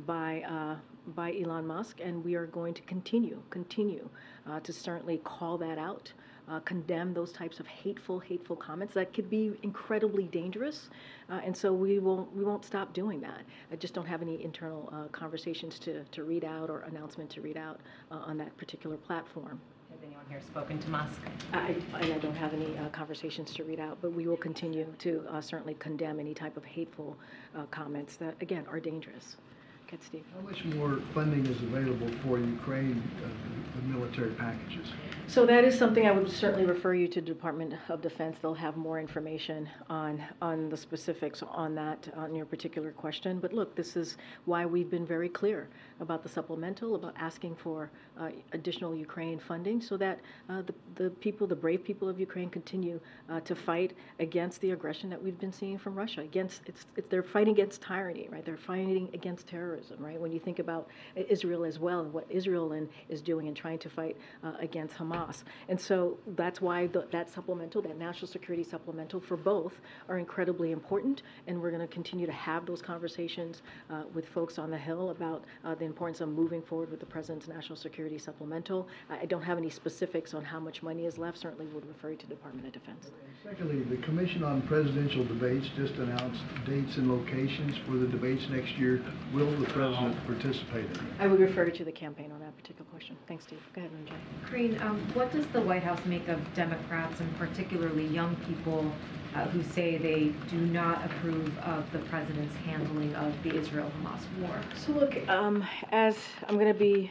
by by Elon Musk, and we are going to continue, continue to certainly call that out uh, condemn those types of hateful, hateful comments that could be incredibly dangerous. Uh, and so we will we won't stop doing that. I just don't have any internal uh, conversations to, to read out or announcement to read out uh, on that particular platform. Has anyone here spoken to Musk? I, and I don't have any uh, conversations to read out, but we will continue to uh, certainly condemn any type of hateful uh, comments that, again, are dangerous. Okay, Steve. How much more funding is available for Ukraine, uh, the- military packages? So that is something I would certainly refer you to the Department of Defense. They'll have more information on, on the specifics on that, on your particular question. But look, this is why we've been very clear about the supplemental, about asking for uh, additional Ukraine funding so that uh, the, the people, the brave people of Ukraine continue uh, to fight against the aggression that we've been seeing from Russia. Against, it's, it's, they're fighting against tyranny, right? They're fighting against terrorism, right? When you think about Israel as well and what Israel and, is doing and trying to fight uh, against Hamas. And so that's why the, that supplemental, that national security supplemental for both are incredibly important. And we're going to continue to have those conversations uh, with folks on the Hill about uh, the importance of moving forward with the President's national security supplemental. I, I don't have any specifics on how much money is left. Certainly would refer you to Department of Defense. Secondly, the Commission on Presidential Debates just announced dates and locations for the debates next year. Will the President participate in them? I would refer you to the campaign on that particular question. Thanks, Steve. Go ahead, Ranjay. Green, um, what does the White House make of Democrats and particularly young people uh, who say they do not approve of the president's handling of the Israel-Hamas war? So look, um, as I'm going to be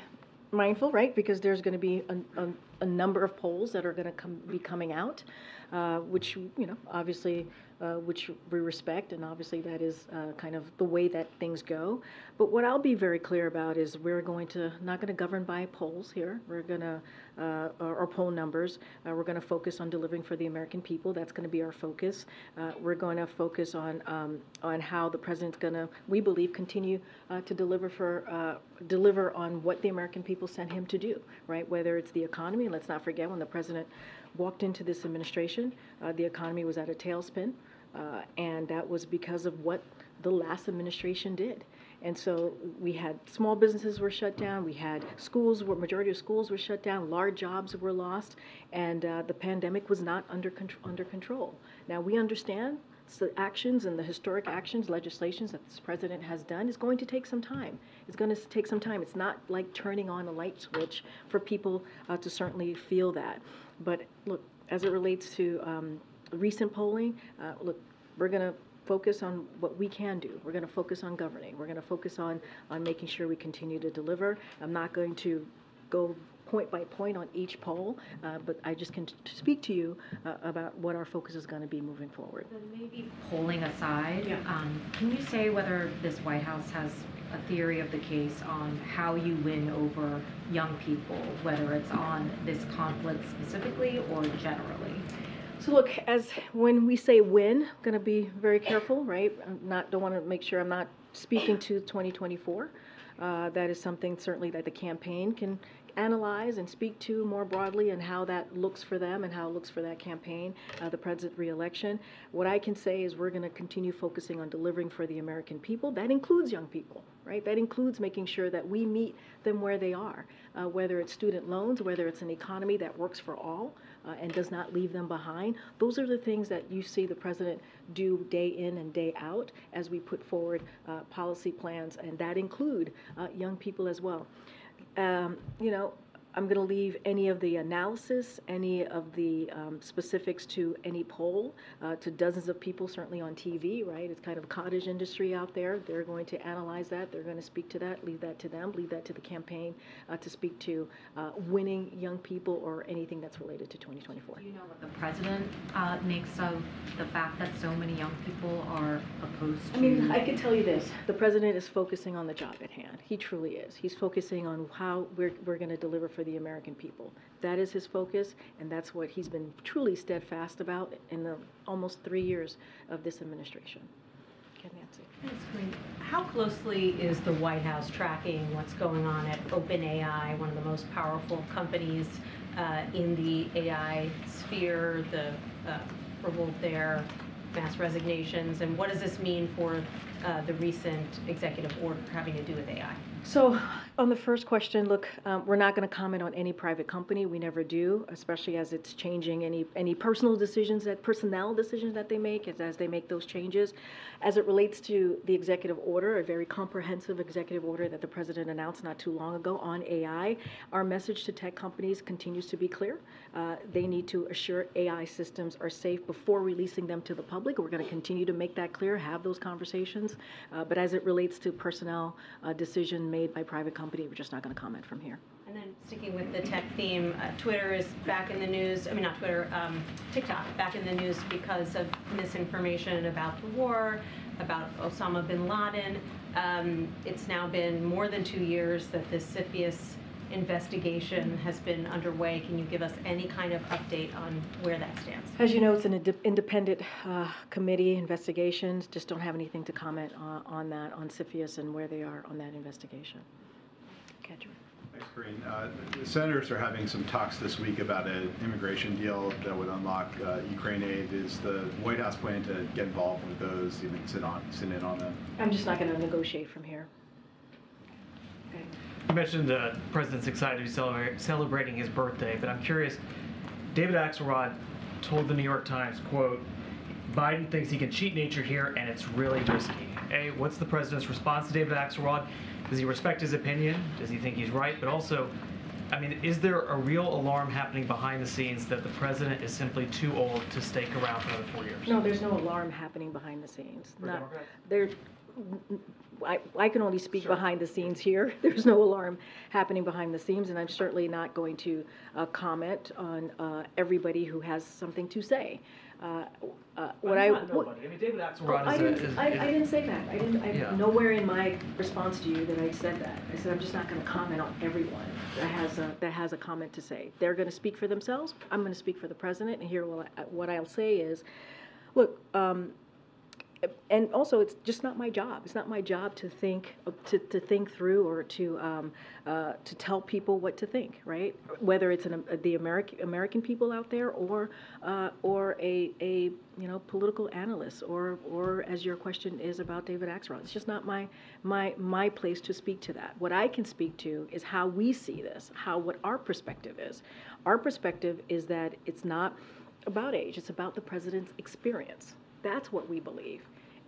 mindful, right, because there's going to be a, a, a number of polls that are going to come, be coming out, uh, which you know, obviously, uh, which we respect, and obviously that is uh, kind of the way that things go. But what I'll be very clear about is we're going to not going to govern by polls here. We're going to uh, or, poll numbers. Uh, we're going to focus on delivering for the American people. That's going to be our focus. Uh, we're going to focus on um, on how the president's going to, we believe, continue uh, to deliver for deliver on what the American people sent him to do. Right, whether it's the economy. Let's not forget when the president walked into this administration, uh, the economy was at a tailspin, uh, and that was because of what the last administration did. And so we had small businesses were shut down. We had schools where majority of schools were shut down. Large jobs were lost, and uh, the pandemic was not under control, under control. Now we understand the actions and the historic actions, legislations that this president has done is going to take some time. It's going to take some time. It's not like turning on a light switch for people uh, to certainly feel that. But look, as it relates to um, recent polling, uh, look, we're going to focus on what we can do. We're going to focus on governing. We're going to focus on, on making sure we continue to deliver. I'm not going to go point by point on each poll, uh, but I just can t- speak to you uh, about what our focus is going to be moving forward. Then maybe polling aside, um, can you say whether this White House has a theory of the case on how you win over young people, whether it's on this conflict specifically or generally? So look, as when we say win, I'm going to be very careful, right? I'm not don't want to make sure I'm not speaking to 2024. Uh, that is something certainly that the campaign can analyze and speak to more broadly and how that looks for them and how it looks for that campaign, uh, the president reelection. What I can say is we're going to continue focusing on delivering for the American people. That includes young people, right? That includes making sure that we meet them where they are, uh, whether it's student loans, whether it's an economy that works for all uh, and does not leave them behind. Those are the things that you see the president do day in and day out as we put forward uh, policy plans, and that include uh, young people as well. Um, you know, I'm going to leave any of the analysis, any of the um, specifics to any poll, uh, to dozens of people, certainly on TV, right? It's kind of a cottage industry out there. They're going to analyze that. They're going to speak to that, leave that to them, leave that to the campaign uh, to speak to uh, winning young people or anything that's related to 2024. Do you know what the president uh, makes of the fact that so many young people are opposed to? I mean, I can tell you this: the president is focusing on the job at hand. He truly is. He's focusing on how we're we're going to deliver for the American people. That is his focus, and that's what he's been truly steadfast about in the almost three years of this administration. Okay, Nancy. How closely is the White House tracking what's going on at OpenAI, one of the most powerful companies uh, in the AI sphere, the uh, revolt there, mass resignations, and what does this mean for uh, the recent executive order having to do with AI? So, on the first question, look, um, we're not going to comment on any private company. We never do, especially as it's changing any any personal decisions that personnel decisions that they make as, as they make those changes. As it relates to the executive order, a very comprehensive executive order that the president announced not too long ago on AI, our message to tech companies continues to be clear. Uh, they need to assure AI systems are safe before releasing them to the public. We're going to continue to make that clear, have those conversations. Uh, but as it relates to personnel uh, decision made by private company, we're just not going to comment from here. And then sticking with the tech theme, uh, Twitter is back in the news. I mean, not Twitter, um, TikTok back in the news because of misinformation about the war, about Osama bin Laden. Um, it's now been more than two years that the CFIUS investigation has been underway. Can you give us any kind of update on where that stands? As you know, it's an inde- independent uh, committee investigations. Just don't have anything to comment on, on that, on CFIUS and where they are on that investigation. Kedra. Thanks, Karine. Uh, The senators are having some talks this week about an immigration deal that would unlock uh, Ukraine aid. Is the White House planning to get involved with those, even sit on, sit in on them? I'm just not going to negotiate from here. You mentioned the president's excited to be celebra- celebrating his birthday, but I'm curious. David Axelrod told the New York Times, "quote Biden thinks he can cheat nature here, and it's really risky." A, what's the president's response to David Axelrod? Does he respect his opinion? Does he think he's right? But also, I mean, is there a real alarm happening behind the scenes that the president is simply too old to stake around for another four years? No, there's no alarm happening behind the scenes. Not- There, I, I can only speak behind the scenes here. There's no alarm happening behind the scenes, and I'm certainly not going to uh, comment on uh, everybody who has something to say. Uh, uh, What I. Not what- nobody. I mean, David Axelrod I is a. didn't, is- I, is- I didn't say that. I didn't, Yeah. I, nowhere in my response to you that I said that. I said, I'm just not gonna comment on everyone that has a, that has a comment to say. They're gonna speak for themselves. I'm gonna speak for the president, and here what I, what I'll say is, look, um, and also it's just not my job. It's not my job to think, to, to think through or to, um, uh, to tell people what to think, right? Whether it's an, the American, American people out there or, uh, or a, a, you know, political analyst or, or as your question is about David Axelrod. It's just not my, my, my place to speak to that. What I can speak to is how we see this, how, what our perspective is. Our perspective is that it's not about age, it's about the president's experience. That's what we believe.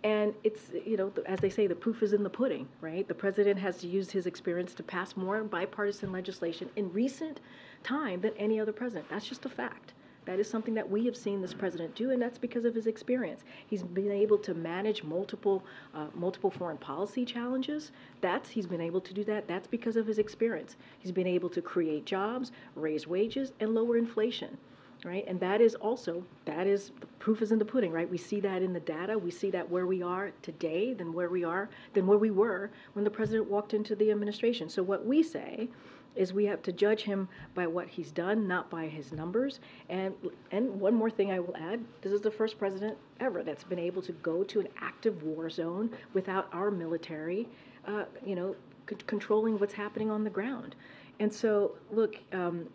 And it's, you know, as they say, the proof is in the pudding, right? The president has used his experience to pass more bipartisan legislation in recent time than any other president. That's just a fact. That is something that we have seen this president do, and that's because of his experience. He's been able to manage multiple, uh, multiple foreign policy challenges. That's he's been able to do that. That's because of his experience. He's been able to create jobs, raise wages, and lower inflation right? And that is also, that is, the proof is in the pudding, right? We see that in the data. We see that where we are today than where we are, than where we were when the president walked into the administration. So what we say is we have to judge him by what he's done, not by his numbers. And, and one more thing I will add, this is the first president ever that's been able to go to an active war zone without our military, uh, you know, c- controlling what's happening on the ground. And so, look, um,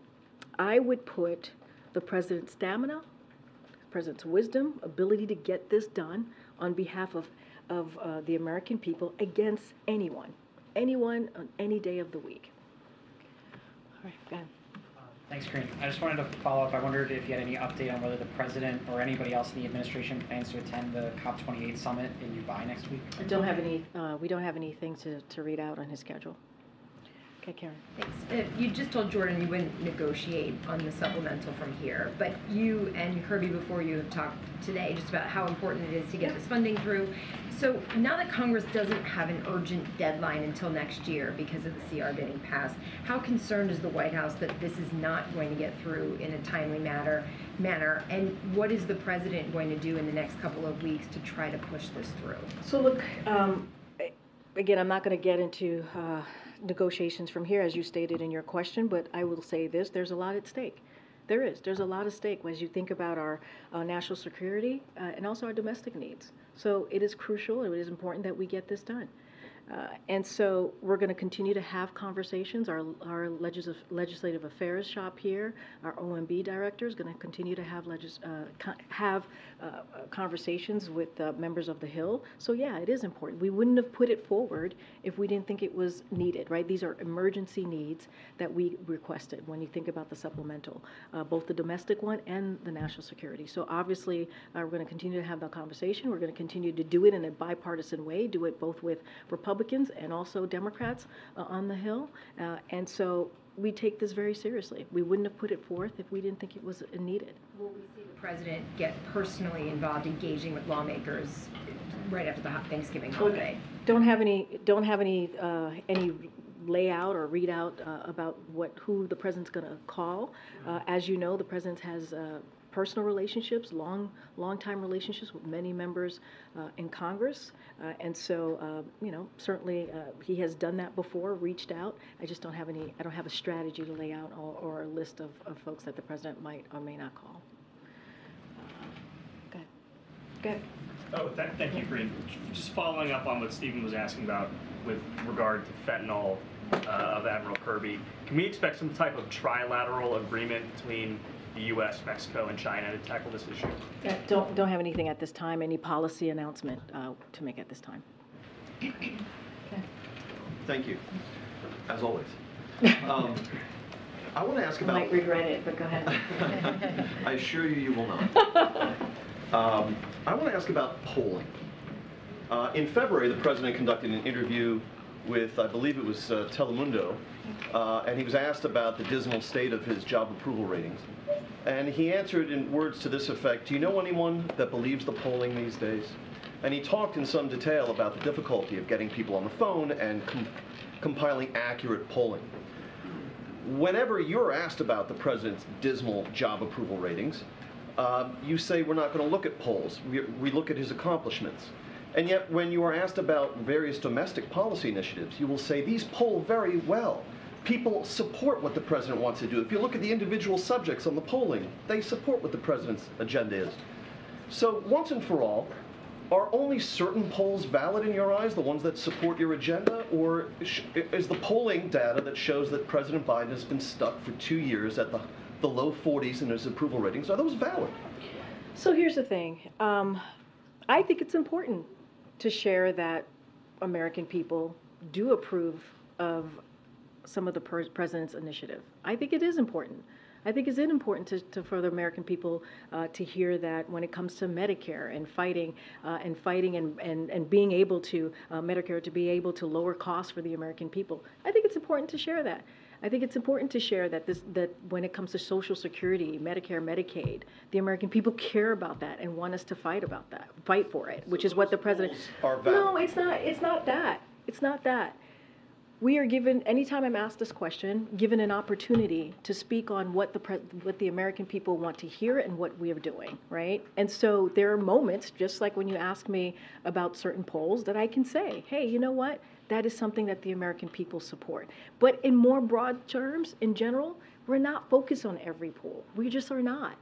I would put the president's stamina, the president's wisdom, ability to get this done on behalf of, of uh, the American people against anyone, anyone on any day of the week. All right, go ahead. Thanks, Karine. I just wanted to follow up. I wondered if you had any update on whether the president or anybody else in the administration plans to attend the COP28 summit in Dubai next week. I don't have any, uh, we don't have anything to, to read out on his schedule. Okay, Karen. Thanks. Uh, You just told Jordan you wouldn't negotiate on the supplemental from here, but you and Kirby before you have talked today just about how important it is to get this funding through. So now that Congress doesn't have an urgent deadline until next year because of the CR getting passed, how concerned is the White House that this is not going to get through in a timely manner? Manner, and what is the president going to do in the next couple of weeks to try to push this through? So look, um, again, I'm not going to get into uh, negotiations from here, as you stated in your question, but I will say this, there's a lot at stake. There is, there's a lot at stake as you think about our uh, national security uh, and also our domestic needs. So it is crucial, it is important that we get this done. Uh, And so we're going to continue to have conversations. Our, our legis- legislative affairs shop here, our OMB director is going to continue to have legis- uh, co- have uh, conversations with members of the Hill. So yeah, it is important. We wouldn't have put it forward if we didn't think it was needed, right? These are emergency needs that we requested when you think about the supplemental, uh, both the domestic one and the national security. So obviously, uh, we're going to continue to have that conversation. We're going to continue to do it in a bipartisan way, do it both with Republicans and also Democrats uh, on the Hill. Uh, and so we take this very seriously. We wouldn't have put it forth if we didn't think it was needed. Will we see the president get personally involved engaging with lawmakers right after the Thanksgiving holiday? Don't have any, don't have any, uh, any layout or readout uh, about what, who the president's going to call. Uh, As you know, the president has uh, personal relationships, long, long-time relationships with many members uh, in Congress. Uh, And so, uh, you know, certainly, uh, he has done that before, reached out. I just don't have any, I don't have a strategy to lay out or, or a list of, of folks that the president might or may not call. Go ahead. Go ahead. Oh, th- thank you, Karine. Just following up on what Stephen was asking about with regard to fentanyl uh, of Admiral Kirby, can we expect some type of trilateral agreement between the U.S., Mexico, and China to tackle this issue? Uh, Don't, don't have anything at this time, any policy announcement uh, to make at this time. Thank you, as always. Um, I want to ask I about. might regret it, but go ahead. I assure you, you will not. Um, I want to ask about polling. Uh, in February, the president conducted an interview with, I believe it was uh, Telemundo, uh, and he was asked about the dismal state of his job approval ratings. And he answered in words to this effect Do you know anyone that believes the polling these days? And he talked in some detail about the difficulty of getting people on the phone and com- compiling accurate polling. Whenever you're asked about the president's dismal job approval ratings, uh, you say we're not going to look at polls. We, we look at his accomplishments. And yet, when you are asked about various domestic policy initiatives, you will say these poll very well. People support what the president wants to do. If you look at the individual subjects on the polling, they support what the president's agenda is. So, once and for all, are only certain polls valid in your eyes, the ones that support your agenda? Or is the polling data that shows that President Biden has been stuck for two years at the, the low 40s in his approval ratings, are those valid? So here's the thing. Um, I think it's important to share that American people do approve of some of the pres- president's initiative. I think it is important. I think it's important to, to for the American people uh, to hear that when it comes to Medicare and fighting uh, and fighting and, and, and being able to uh, Medicare to be able to lower costs for the American people. I think it's important to share that. I think it's important to share that this that when it comes to Social Security, Medicare, Medicaid, the American people care about that and want us to fight about that, fight for it, which is what the president. No, it's not. It's not that. It's not that. We are given anytime I'm asked this question, given an opportunity to speak on what the what the American people want to hear and what we are doing, right? And so there are moments, just like when you ask me about certain polls, that I can say, hey, you know what? That is something that the American people support. But in more broad terms, in general, we're not focused on every poll. We just are not.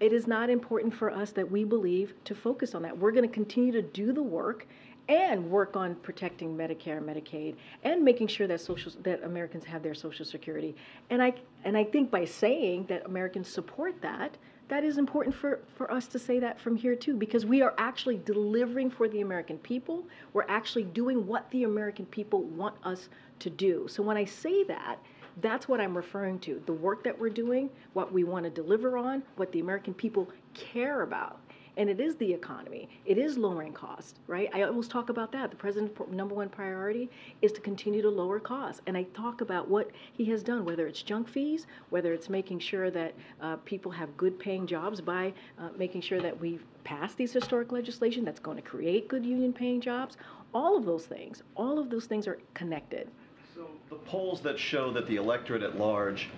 It is not important for us that we believe to focus on that. We're going to continue to do the work and work on protecting Medicare, Medicaid, and making sure that social that Americans have their Social Security. And I and I think by saying that Americans support that, that is important for, for us to say that from here too, because we are actually delivering for the American people. We're actually doing what the American people want us to do. So when I say that, that's what I'm referring to. The work that we're doing, what we want to deliver on, what the American people care about. And it is the economy. It is lowering costs, right? I always talk about that. The president's number one priority is to continue to lower costs. And I talk about what he has done, whether it's junk fees, whether it's making sure that uh, people have good paying jobs by uh, making sure that we pass these historic legislation that's going to create good union paying jobs. All of those things, all of those things are connected. So the polls that show that the electorate at large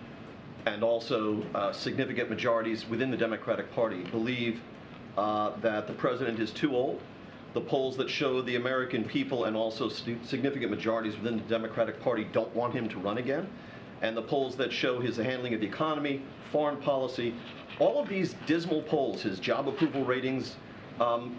and also uh, significant majorities within the Democratic Party believe uh, that the president is too old. The polls that show the American people and also significant majorities within the Democratic Party don't want him to run again. And the polls that show his handling of the economy, foreign policy, all of these dismal polls, his job approval ratings, um,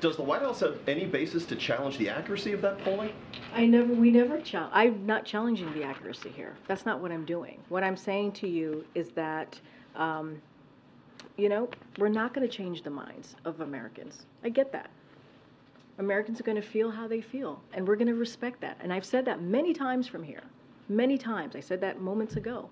does the White House have any basis to challenge the accuracy of that polling? I never, we never challenge. I'm not challenging the accuracy here. That's not what I'm doing. What I'm saying to you is that, um, you know, we're not going to change the minds of Americans. I get that. Americans are going to feel how they feel, and we're going to respect that. And I've said that many times from here, many times. I said that moments ago.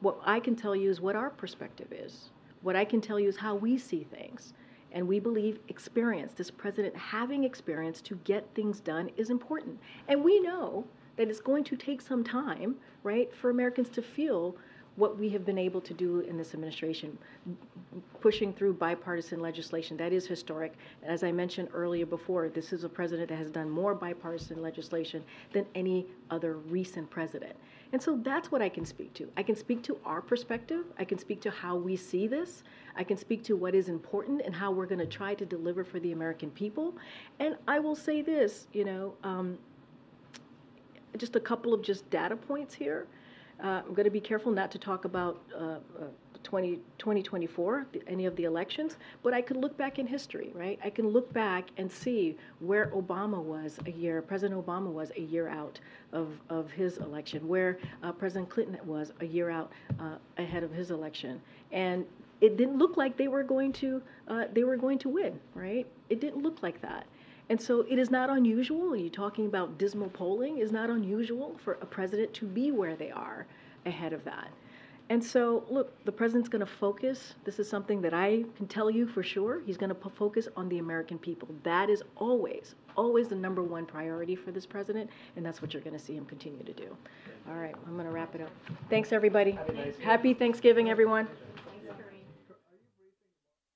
What I can tell you is what our perspective is. What I can tell you is how we see things. And we believe experience, this president having experience to get things done is important. And we know that it's going to take some time, right, for Americans to feel what we have been able to do in this administration, pushing through bipartisan legislation. That is historic. As I mentioned earlier before, this is a president that has done more bipartisan legislation than any other recent president. And so that's what I can speak to. I can speak to our perspective. I can speak to how we see this. I can speak to what is important and how we're going to try to deliver for the American people. And I will say this, you know, um, just a couple of just data points here. Uh, I'm going to be careful not to talk about uh, uh, 20, 2024, the, any of the elections, but I could look back in history, right? I can look back and see where Obama was a year, President Obama was a year out of, of his election, where uh, President Clinton was a year out uh, ahead of his election. And it didn't look like they were going to uh, they were going to win, right? It didn't look like that. And so it is not unusual, you're talking about dismal polling, is not unusual for a president to be where they are ahead of that. And so, look, the president's going to focus. This is something that I can tell you for sure. He's going to p- focus on the American people. That is always, always the number one priority for this president, and that's what you're going to see him continue to do. All right, I'm going to wrap it up. Thanks, everybody. Happy Thanksgiving, everyone.